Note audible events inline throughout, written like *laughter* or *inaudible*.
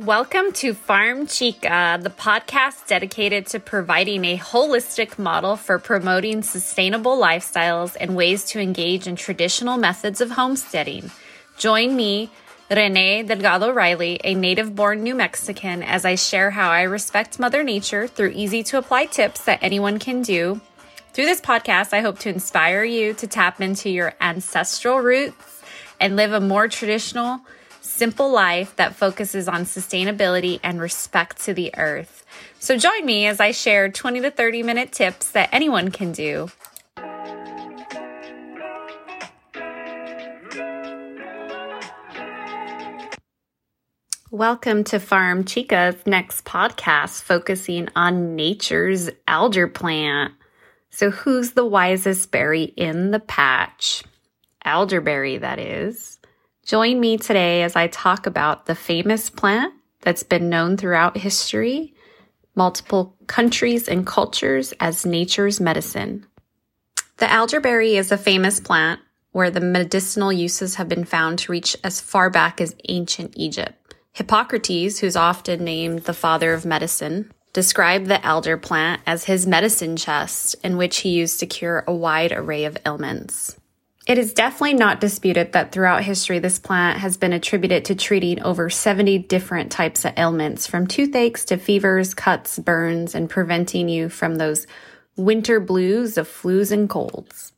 Welcome to Farm Chica, the podcast dedicated to providing a holistic model for promoting sustainable lifestyles and ways to engage in traditional methods of homesteading. Join me, Renee Delgado Riley, a native born New Mexican, as I share how I respect Mother Nature through easy to apply tips that anyone can do. Through this podcast, I hope to inspire you to tap into your ancestral roots and live a more traditional, simple life that focuses on sustainability and respect to the earth. So join me as I share 20 to 30 minute tips that anyone can do. Welcome to Farm Chica's next podcast focusing on nature's alder plant. So, who's the wisest berry in the patch? Elderberry, that is. Join me today as I talk about the famous plant that's been known throughout history, multiple countries and cultures as nature's medicine. The elderberry is a famous plant where the medicinal uses have been found to reach as far back as ancient Egypt. Hippocrates, who's often named the father of medicine, described the elder plant as his medicine chest in which he used to cure a wide array of ailments. It is definitely not disputed that throughout history, this plant has been attributed to treating over 70 different types of ailments, from toothaches to fevers, cuts, burns, and preventing you from those winter blues of flus and colds.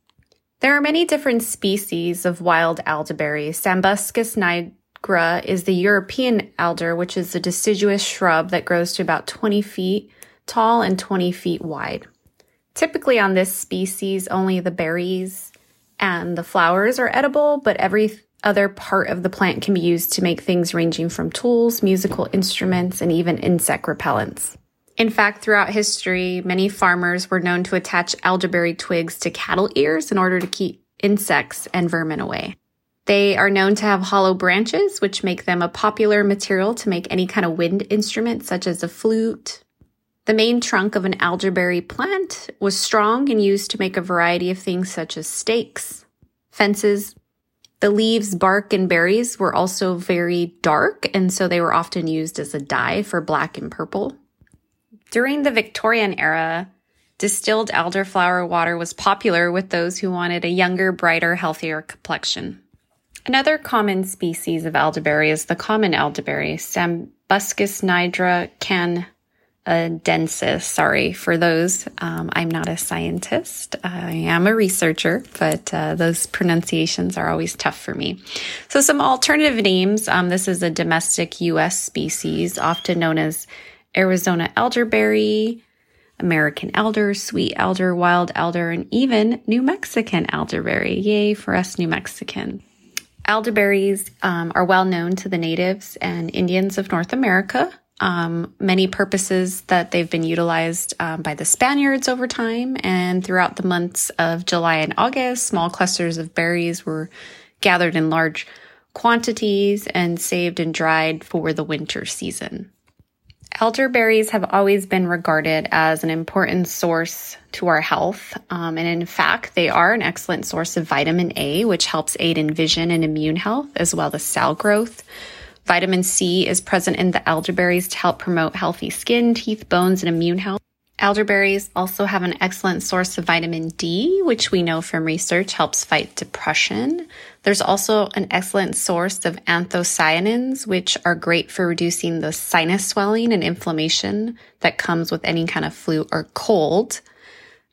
There are many different species of wild elderberry. Sambucus nigra is the European elder, which is a deciduous shrub that grows to about 20 feet tall and 20 feet wide. Typically on this species, only the berries and the flowers are edible, but every other part of the plant can be used to make things ranging from tools, musical instruments, and even insect repellents. In fact, throughout history, many farmers were known to attach elderberry twigs to cattle ears in order to keep insects and vermin away. They are known to have hollow branches, which make them a popular material to make any kind of wind instrument, such as a flute, the main trunk of an elderberry plant was strong and used to make a variety of things such as stakes, fences. The leaves, bark, and berries were also very dark, and so they were often used as a dye for black and purple. During the Victorian era, distilled elderflower water was popular with those who wanted a younger, brighter, healthier complexion. Another common species of elderberry is the common elderberry, Sambucus nigra can a densis. Sorry for those. Um, I'm not a scientist. I am a researcher, but uh, those pronunciations are always tough for me. So, some alternative names. Um, this is a domestic U.S. species, often known as Arizona elderberry, American elder, sweet elder, wild elder, and even New Mexican elderberry. Yay for us New Mexican. Elderberries um, are well known to the natives and Indians of North America um, many purposes that they've been utilized um, by the Spaniards over time. And throughout the months of July and August, small clusters of berries were gathered in large quantities and saved and dried for the winter season. Elderberries have always been regarded as an important source to our health. Um, and in fact, they are an excellent source of vitamin A, which helps aid in vision and immune health, as well as cell growth. Vitamin C is present in the elderberries to help promote healthy skin, teeth, bones, and immune health. Elderberries also have an excellent source of vitamin D, which we know from research helps fight depression. There's also an excellent source of anthocyanins, which are great for reducing the sinus swelling and inflammation that comes with any kind of flu or cold.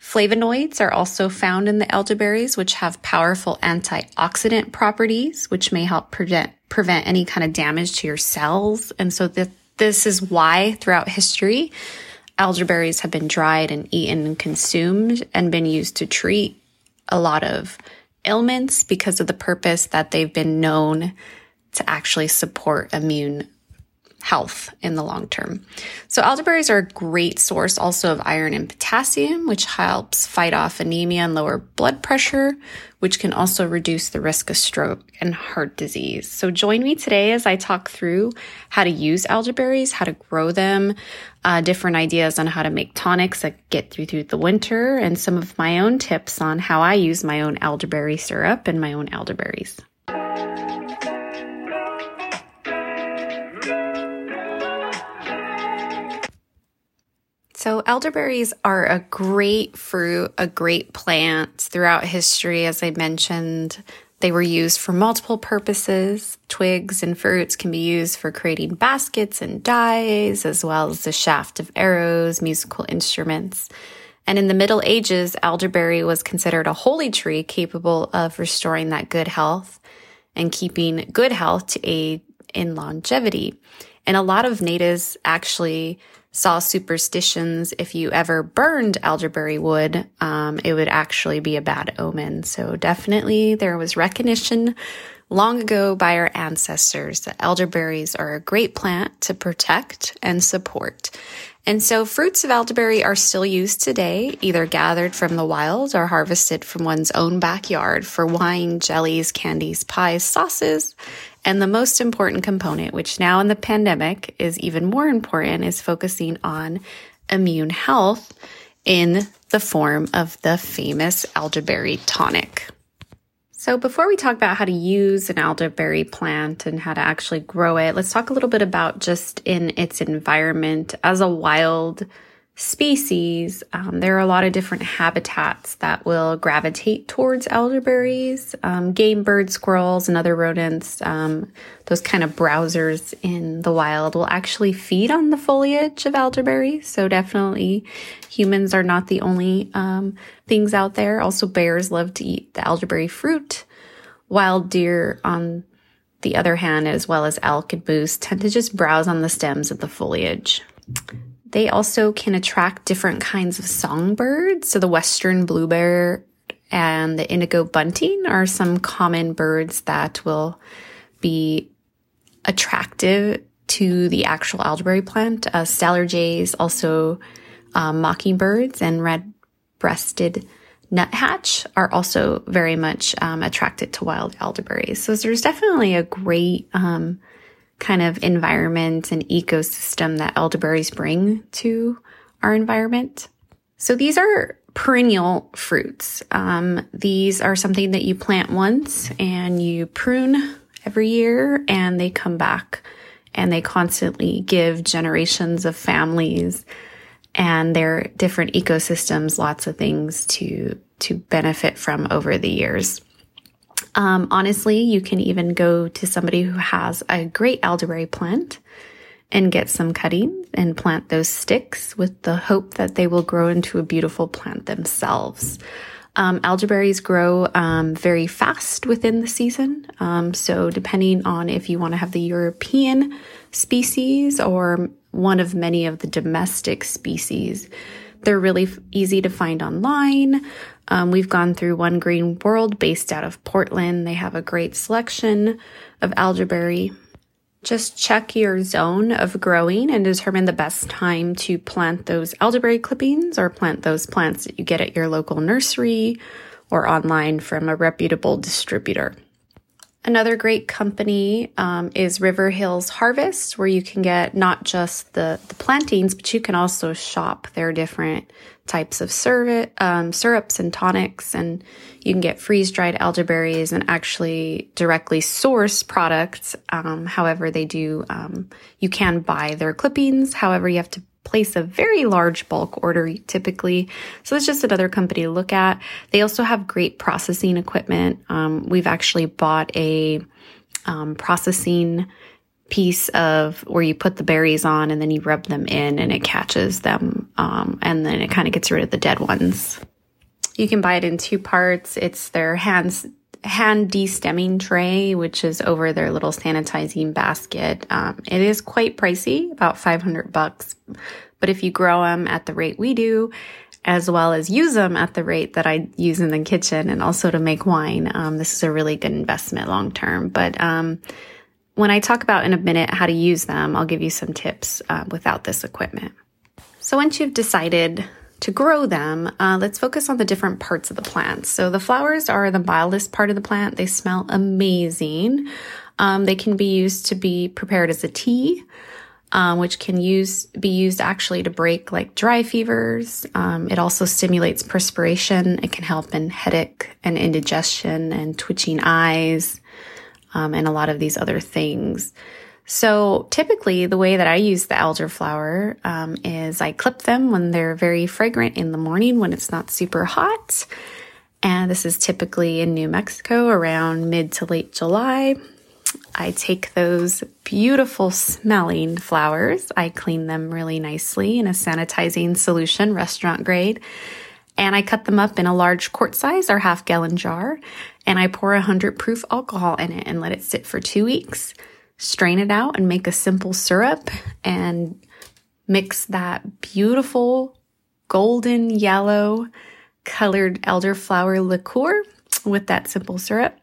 Flavonoids are also found in the elderberries, which have powerful antioxidant properties, which may help prevent, prevent any kind of damage to your cells. And so th- this is why throughout history, elderberries have been dried and eaten and consumed and been used to treat a lot of ailments because of the purpose that they've been known to actually support immune health in the long term. So elderberries are a great source also of iron and potassium, which helps fight off anemia and lower blood pressure, which can also reduce the risk of stroke and heart disease. So join me today as I talk through how to use elderberries, how to grow them, uh, different ideas on how to make tonics that get through through the winter, and some of my own tips on how I use my own elderberry syrup and my own elderberries. Elderberries are a great fruit, a great plant throughout history. As I mentioned, they were used for multiple purposes. Twigs and fruits can be used for creating baskets and dyes, as well as the shaft of arrows, musical instruments. And in the Middle Ages, elderberry was considered a holy tree capable of restoring that good health and keeping good health to aid in longevity. And a lot of natives actually saw superstitions if you ever burned elderberry wood, um, it would actually be a bad omen. So definitely there was recognition long ago by our ancestors that elderberries are a great plant to protect and support. And so fruits of elderberry are still used today, either gathered from the wild or harvested from one's own backyard for wine, jellies, candies, pies, sauces, and the most important component, which now in the pandemic is even more important, is focusing on immune health in the form of the famous elderberry tonic. So, before we talk about how to use an elderberry plant and how to actually grow it, let's talk a little bit about just in its environment as a wild species, um, there are a lot of different habitats that will gravitate towards elderberries. Um, game birds, squirrels, and other rodents, um, those kind of browsers in the wild, will actually feed on the foliage of elderberries. So definitely, humans are not the only um, things out there. Also, bears love to eat the elderberry fruit. Wild deer, on the other hand, as well as elk and moose, tend to just browse on the stems of the foliage. They also can attract different kinds of songbirds. So the western bluebird and the indigo bunting are some common birds that will be attractive to the actual elderberry plant. Uh, Steller jays, also um, mockingbirds and red-breasted nuthatch are also very much um, attracted to wild elderberries. So there's definitely a great um, kind of environment and ecosystem that elderberries bring to our environment. So these are perennial fruits. Um, these are something that you plant once and you prune every year and they come back and they constantly give generations of families and their different ecosystems lots of things to to benefit from over the years. Um, honestly, you can even go to somebody who has a great elderberry plant and get some cuttings and plant those sticks with the hope that they will grow into a beautiful plant themselves. Um, elderberries grow um, very fast within the season. Um, so, depending on if you want to have the European species or one of many of the domestic species, they're really easy to find online. Um, we've gone through One Green World based out of Portland. They have a great selection of elderberry. Just check your zone of growing and determine the best time to plant those elderberry clippings or plant those plants that you get at your local nursery or online from a reputable distributor. Another great company um, is River Hills Harvest, where you can get not just the, the plantings, but you can also shop their different types of syrup, um, syrups and tonics, and you can get freeze dried elderberries and actually directly source products. Um, however, they do, um, you can buy their clippings. However, you have to place a very large bulk order typically. So it's just another company to look at. They also have great processing equipment. Um, we've actually bought a um, processing piece of where you put the berries on and then you rub them in and it catches them um, and then it kind of gets rid of the dead ones. You can buy it in two parts. It's their hands hand destemming tray, which is over their little sanitizing basket. Um, it is quite pricey, about 500 bucks. But if you grow them at the rate we do, as well as use them at the rate that I use in the kitchen and also to make wine, um, this is a really good investment long term. But um, when I talk about in a minute how to use them, I'll give you some tips uh, without this equipment. So once you've decided to grow them, uh, let's focus on the different parts of the plant. So the flowers are the mildest part of the plant. They smell amazing. Um, they can be used to be prepared as a tea, um, which can use be used actually to break like dry fevers. Um, it also stimulates perspiration. It can help in headache and indigestion and twitching eyes um, and a lot of these other things. So typically, the way that I use the elderflower um, is I clip them when they're very fragrant in the morning when it's not super hot. And this is typically in New Mexico around mid to late July. I take those beautiful smelling flowers, I clean them really nicely in a sanitizing solution, restaurant grade, and I cut them up in a large quart size or half gallon jar, and I pour a 100 proof alcohol in it and let it sit for two weeks strain it out and make a simple syrup and mix that beautiful golden yellow colored elderflower liqueur with that simple syrup.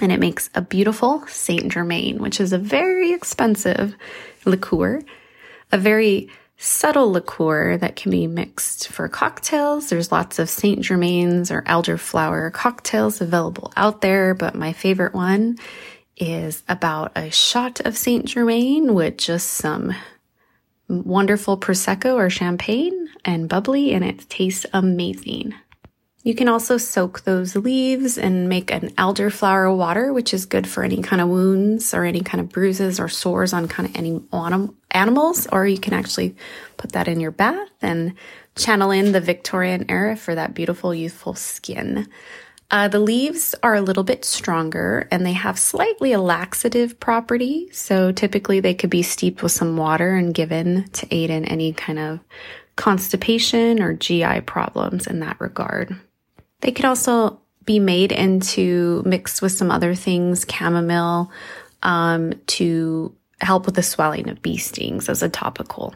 And it makes a beautiful Saint Germain, which is a very expensive liqueur, a very subtle liqueur that can be mixed for cocktails. There's lots of Saint Germains or elderflower cocktails available out there, but my favorite one is about a shot of Saint Germain with just some wonderful Prosecco or champagne and bubbly, and it tastes amazing. You can also soak those leaves and make an elderflower water, which is good for any kind of wounds or any kind of bruises or sores on kind of any animals, or you can actually put that in your bath and channel in the Victorian era for that beautiful, youthful skin. Uh, the leaves are a little bit stronger and they have slightly a laxative property. So typically they could be steeped with some water and given to aid in any kind of constipation or GI problems in that regard. They could also be made into mixed with some other things, chamomile, um, to help with the swelling of bee stings as a topical.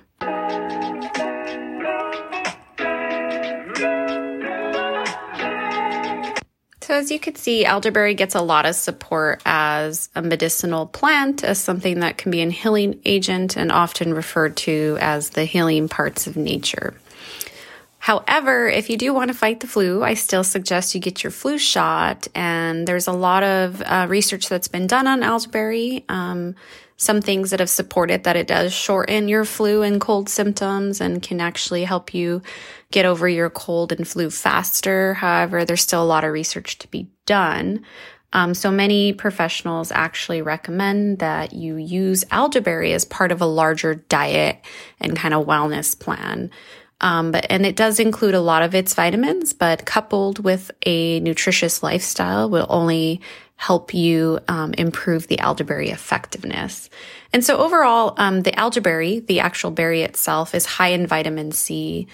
So as you can see, elderberry gets a lot of support as a medicinal plant, as something that can be an healing agent and often referred to as the healing parts of nature. However, if you do want to fight the flu, I still suggest you get your flu shot. And there's a lot of uh, research that's been done on elderberry. Um, some things that have supported that it does shorten your flu and cold symptoms and can actually help you get over your cold and flu faster. However, there's still a lot of research to be done. Um, so many professionals actually recommend that you use elderberry as part of a larger diet and kind of wellness plan. Um, but and it does include a lot of its vitamins, but coupled with a nutritious lifestyle will only help you um, improve the elderberry effectiveness. And so overall, um, the elderberry, the actual berry itself, is high in vitamin C.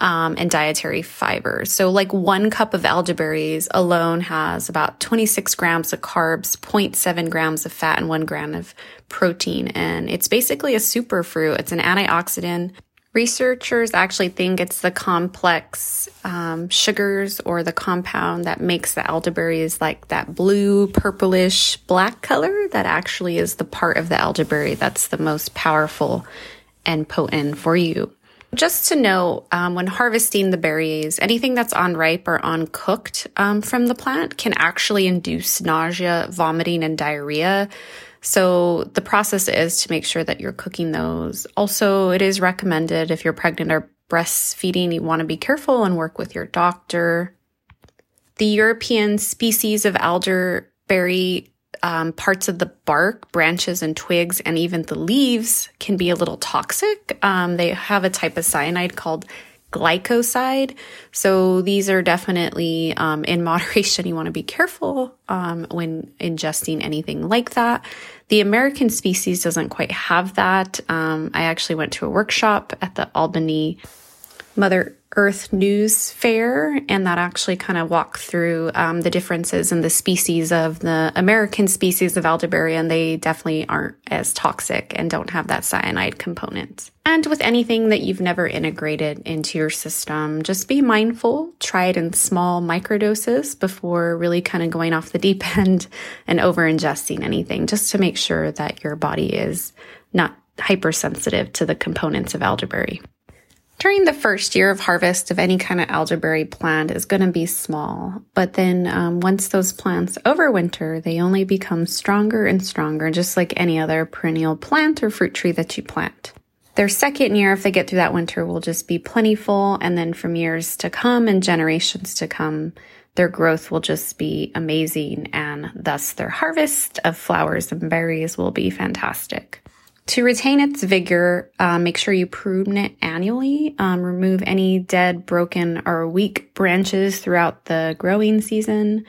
Um, and dietary fiber. So, like one cup of elderberries alone has about 26 grams of carbs, 0.7 grams of fat, and one gram of protein. And it's basically a super fruit. It's an antioxidant. Researchers actually think it's the complex um, sugars or the compound that makes the elderberries like that blue, purplish, black color that actually is the part of the elderberry that's the most powerful and potent for you. Just to know, um, when harvesting the berries, anything that's unripe or uncooked um, from the plant can actually induce nausea, vomiting, and diarrhea. So the process is to make sure that you're cooking those. Also, it is recommended if you're pregnant or breastfeeding, you want to be careful and work with your doctor. The European species of elderberry um, parts of the bark, branches, and twigs, and even the leaves can be a little toxic. Um, they have a type of cyanide called glycoside. So these are definitely um, in *laughs* moderation. You want to be careful um, when ingesting anything like that. The American species doesn't quite have that. Um, I actually went to a workshop at the Albany Mother Earth News Fair, and that actually kind of walked through um, the differences in the species of the American species of elderberry, and they definitely aren't as toxic and don't have that cyanide component. And with anything that you've never integrated into your system, just be mindful, try it in small microdoses before really kind of going off the deep *laughs* end and over ingesting anything, just to make sure that your body is not hypersensitive to the components of elderberry. During the first year of harvest of any kind of elderberry plant is going to be small, but then um, once those plants overwinter, they only become stronger and stronger, just like any other perennial plant or fruit tree that you plant. Their second year, if they get through that winter, will just be plentiful, and then from years to come and generations to come, their growth will just be amazing, and thus their harvest of flowers and berries will be fantastic. To retain its vigor, uh, make sure you prune it annually. Um, remove any dead, broken, or weak branches throughout the growing season.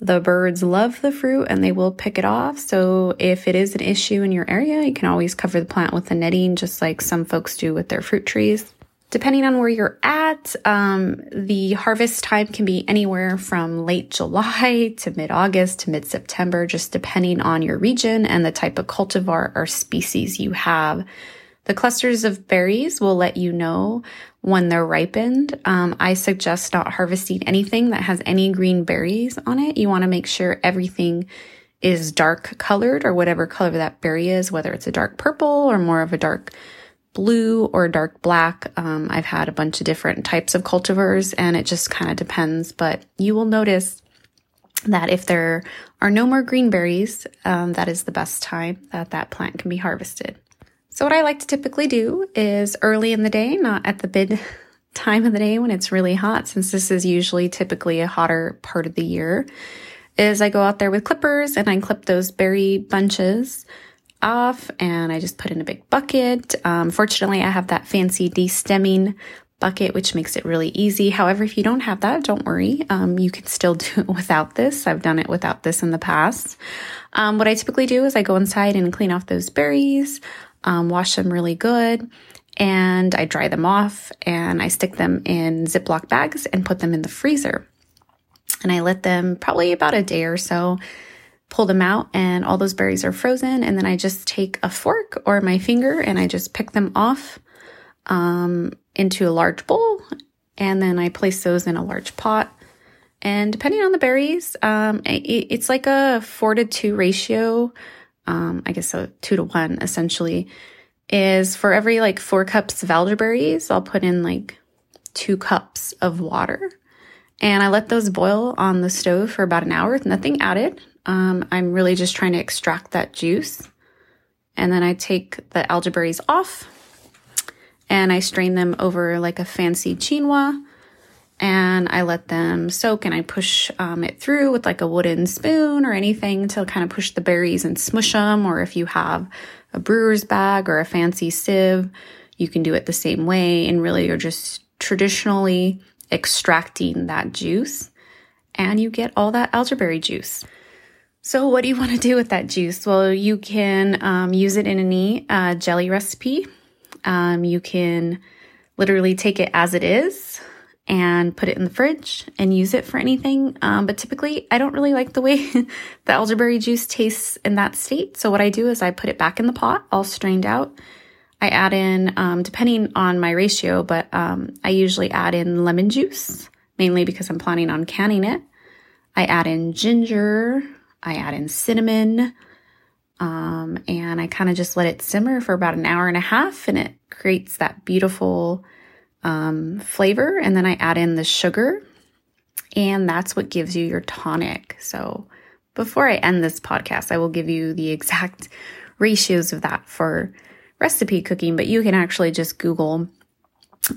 The birds love the fruit and they will pick it off. So if it is an issue in your area, you can always cover the plant with a netting, just like some folks do with their fruit trees. Depending on where you're at, um, the harvest time can be anywhere from late July *laughs* to mid August to mid September, just depending on your region and the type of cultivar or species you have. The clusters of berries will let you know when they're ripened. Um, I suggest not harvesting anything that has any green berries on it. You want to make sure everything is dark colored or whatever color that berry is, whether it's a dark purple or more of a dark blue or dark black. Um, I've had a bunch of different types of cultivars and it just kind of depends, but you will notice that if there are no more green berries, um, that is the best time that that plant can be harvested. So what I like to typically do is early in the day, not at the mid *laughs* time of the day when it's really hot, since this is usually typically a hotter part of the year, is I go out there with clippers and I clip those berry bunches off and I just put in a big bucket. Um, fortunately, I have that fancy destemming bucket, which makes it really easy. However, if you don't have that, don't worry. Um, you can still *laughs* do it without this. I've done it without this in the past. Um, what I typically do is I go inside and clean off those berries, um, wash them really good, and I dry them off and I stick them in Ziploc bags and put them in the freezer. And I let them probably about a day or so pull them out and all those berries are frozen. And then I just take a fork or my finger and I just pick them off um, into a large bowl. And then I place those in a large pot. And depending on the berries, um, it, it's like a four to two ratio. Um, I guess a two to one essentially is for every like four cups of elderberries, I'll put in like two cups of water. And I let those boil on the stove for about an hour with nothing added. Um, I'm really just trying to extract that juice. And then I take the elderberries off and I strain them over like a fancy chinois and I let them soak and I push um, it through with like a wooden spoon or anything to kind of push the berries and smush them. Or if you have a brewer's bag or a fancy sieve, you can do it the same way. And really, you're just traditionally extracting that juice and you get all that elderberry juice. So, what do you want to do with that juice? Well, you can um, use it in any uh, jelly recipe. Um, you can literally take it as it is and put it in the fridge and use it for anything. Um, but typically, I don't really like the way *laughs* the elderberry juice tastes in that state. So, what I do is I put it back in the pot, all strained out. I add in, um, depending on my ratio, but um, I usually add in lemon juice, mainly because I'm planning on canning it. I add in ginger, I add in cinnamon, um, and I kind of just let it simmer for about an hour and a half, and it creates that beautiful um, flavor. And then I add in the sugar, and that's what gives you your tonic. So before I end this podcast, I will give you the exact *laughs* ratios of that for recipe cooking, but you can actually just Google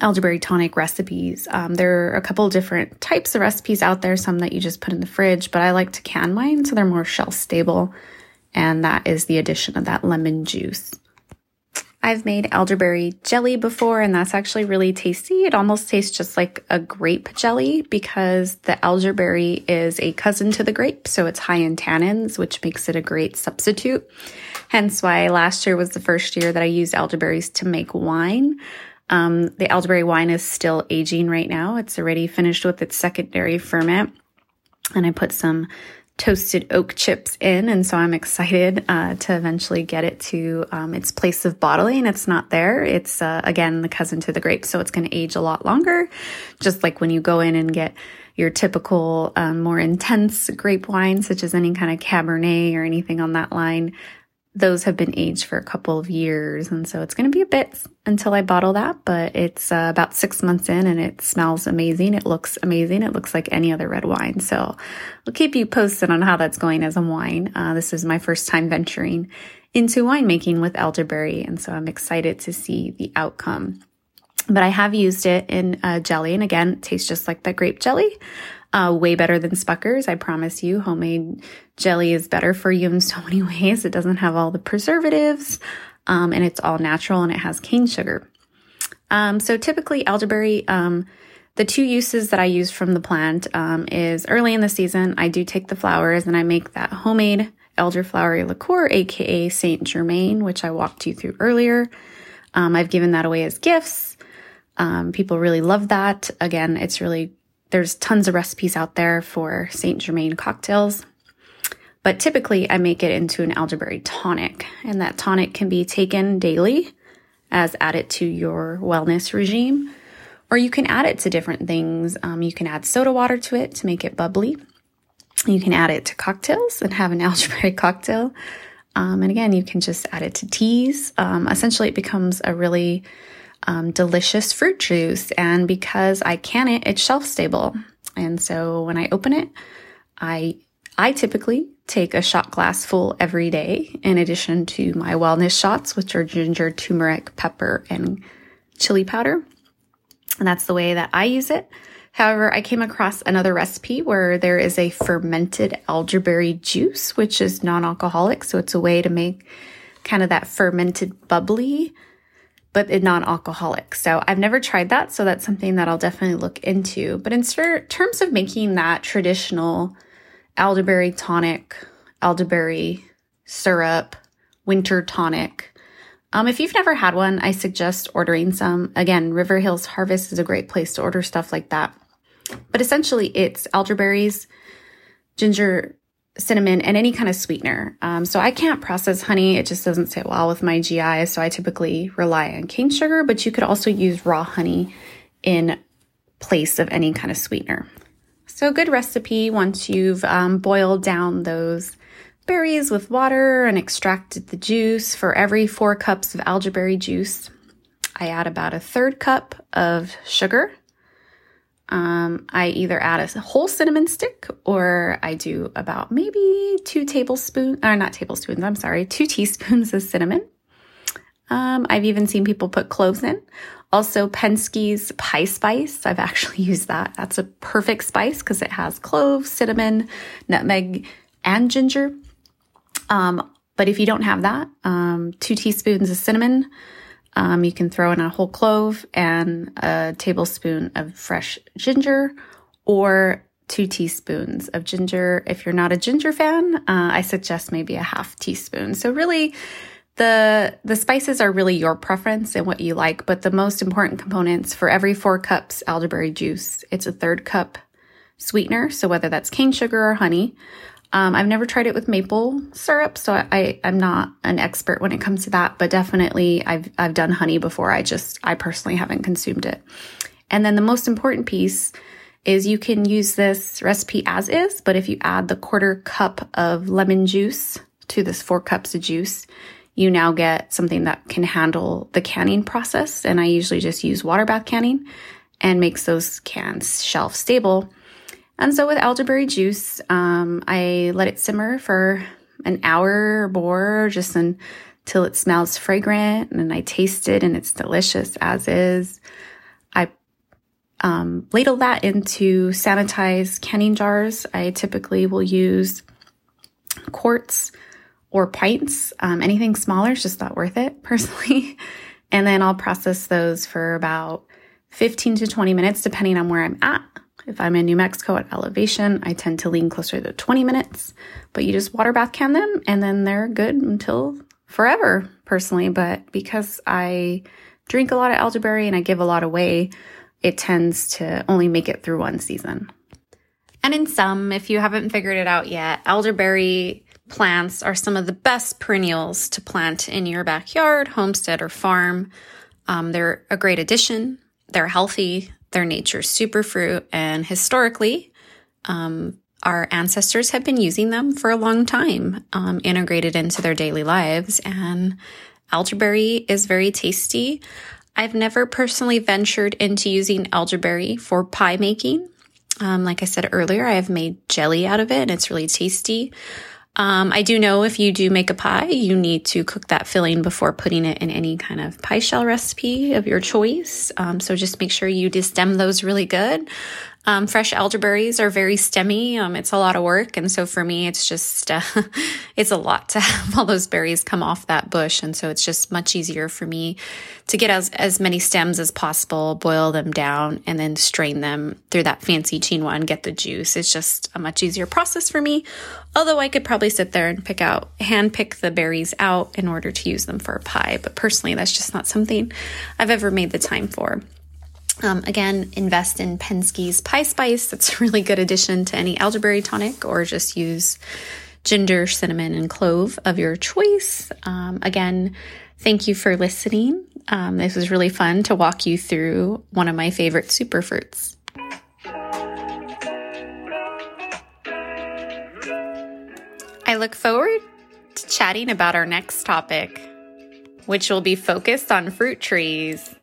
elderberry tonic recipes. Um, there are a couple different types of recipes out there, some that you just put in the fridge, but I like to can mine so they're more shelf stable. And that is the addition of that lemon juice. I've made elderberry jelly before, and that's actually really tasty. It almost tastes just like a grape jelly because the elderberry is a cousin to the grape, so it's high in tannins, which makes it a great substitute. Hence why last year was the first year that I used elderberries to make wine. Um, the elderberry wine is still aging right now. It's already finished with its secondary ferment. And I put some toasted oak chips in. And so I'm excited uh, to eventually get it to um, its place of bottling. It's not there. It's, uh, again, the cousin to the grape. So it's going to age a lot longer. Just like when you go in and get your typical, um, more intense grape wine, such as any kind of Cabernet or anything on that line those have been aged for a couple of years. And so it's going to be a bit until I bottle that, but it's uh, about six months in and it smells amazing. It looks amazing. It looks like any other red wine. So I'll keep you posted on how that's going as a wine. Uh, this is my first time venturing into winemaking with elderberry. And so I'm excited to see the outcome. But I have used it in a jelly. And again, it tastes just like the grape jelly. Uh, way better than Smucker's, I promise you. Homemade jelly is better for you in so *laughs* many ways. It doesn't have all the preservatives, um, and it's all natural and it has cane sugar. Um, so typically, elderberry, um, the two uses that I use from the plant um, is early in the season, I do take the flowers and I make that homemade elderflower liqueur, aka Saint Germain, which I walked you through earlier. Um, I've given that away as gifts. Um, people really love that. Again, it's really there's tons of recipes out there for Saint Germain cocktails. But typically, I make it into an elderberry tonic, and that tonic can be taken daily as added to your wellness regime, or you can add it to different things. Um, you can add soda water to it to make it bubbly. You can add it to cocktails and have an *laughs* elderberry cocktail. Um, and again, you can just add it to teas. Um, essentially, it becomes a really um, delicious fruit juice. And because I can it, it's shelf stable. And so when I open it, I I typically take a shot glass full every day, in addition to my wellness shots, which are ginger, turmeric, pepper, and chili powder. And that's the way that I use it. However, I came across another recipe where there is a fermented elderberry juice, which is non alcoholic. So it's a way to make kind of that fermented bubbly but non-alcoholic. So I've never tried that, so that's something that I'll definitely look into. But in terms of making that traditional elderberry tonic, elderberry syrup, winter tonic, um, if you've never had one, I suggest ordering some. Again, River Hills Harvest is a great place to order stuff like that. But essentially, it's elderberries, ginger cinnamon, and any kind of sweetener. Um, so I can't process honey. It just doesn't sit well with my GI. So I typically rely on cane sugar, but you could also use raw honey in place of any kind of sweetener. So, good recipe once you've um, boiled down those berries with water and extracted the juice. For every four cups of elderberry juice, I add about a third cup of sugar um, I either add a whole cinnamon stick or I do about maybe two tablespoons, or not tablespoons, I'm sorry, two *laughs* teaspoons of cinnamon. Um, I've even seen people put cloves in. Also, Penzeys pie spice. I've actually *laughs* used that. That's a perfect spice because it has cloves, cinnamon, nutmeg, and ginger. Um, but if you don't have that, um, two teaspoons of cinnamon, um, you can throw in a whole clove and a tablespoon of fresh ginger or two teaspoons of ginger. If you're not a ginger fan, uh, I suggest maybe a half teaspoon. So really, the the spices are really your preference and what you like, but the most important components for every four cups elderberry juice, it's a third cup sweetener. So whether that's cane sugar or honey, um, I've never tried it with maple syrup, so I, am not an expert when it comes to that, but definitely I've, I've done honey before. I just, I personally haven't consumed it. And then the most important piece is you can use this recipe as is, but if you add the quarter cup of lemon juice to this four cups of juice, you now get something that can handle the canning process. And I usually just use water bath canning and makes those cans shelf stable and so with elderberry juice, um, I let it simmer for an hour or more, just until it smells fragrant, and I taste it, and it's delicious as is. I um, ladle that into sanitized canning jars. I typically will use quarts or pints. Um, anything smaller is just not worth it, *laughs* personally. and then I'll process those for about 15 to 20 minutes, depending on where I'm at. If I'm in New Mexico at elevation, I tend to lean closer to 20 minutes, but you just water bath can them and then they're good until forever, personally. But because I drink a lot of elderberry and I give a lot away, it tends to only make it through one season. And in some, if you haven't figured it out yet, elderberry plants are some of the best perennials to plant in your backyard, homestead, or farm. Um, they're a great addition. They're healthy their nature's superfruit. And historically, um, our ancestors have been using them for a long time, um, integrated into their daily lives. And elderberry is very tasty. I've never personally ventured into using elderberry for pie making. Um, like I said earlier, I have made jelly out of it and it's really tasty. Um, I do know if you do make a pie, you need to cook that filling before putting it in any kind of pie shell recipe of your choice. Um, so just make sure you destem those really good. Um, fresh elderberries are very stemmy. Um, it's a lot of work, and so for me, it's just uh, *laughs* it's a lot to *laughs* have all those berries come off that bush, and so it's just much easier for me to get as as many stems as possible, boil them down, and then strain them through that fancy chinois and get the juice. It's just a much easier process for me. Although I could probably sit there and pick out, hand pick the berries out in order to use them for a pie, but personally, that's just not something I've ever made the time for. Um, again, invest in Penzeys Pie Spice. That's a really good addition to any elderberry tonic, or just use ginger, cinnamon, and clove of your choice. Um, again, thank you for listening. Um, this was really fun to walk you through one of my favorite superfruits. I look forward to chatting about our next topic, which will be focused on fruit trees.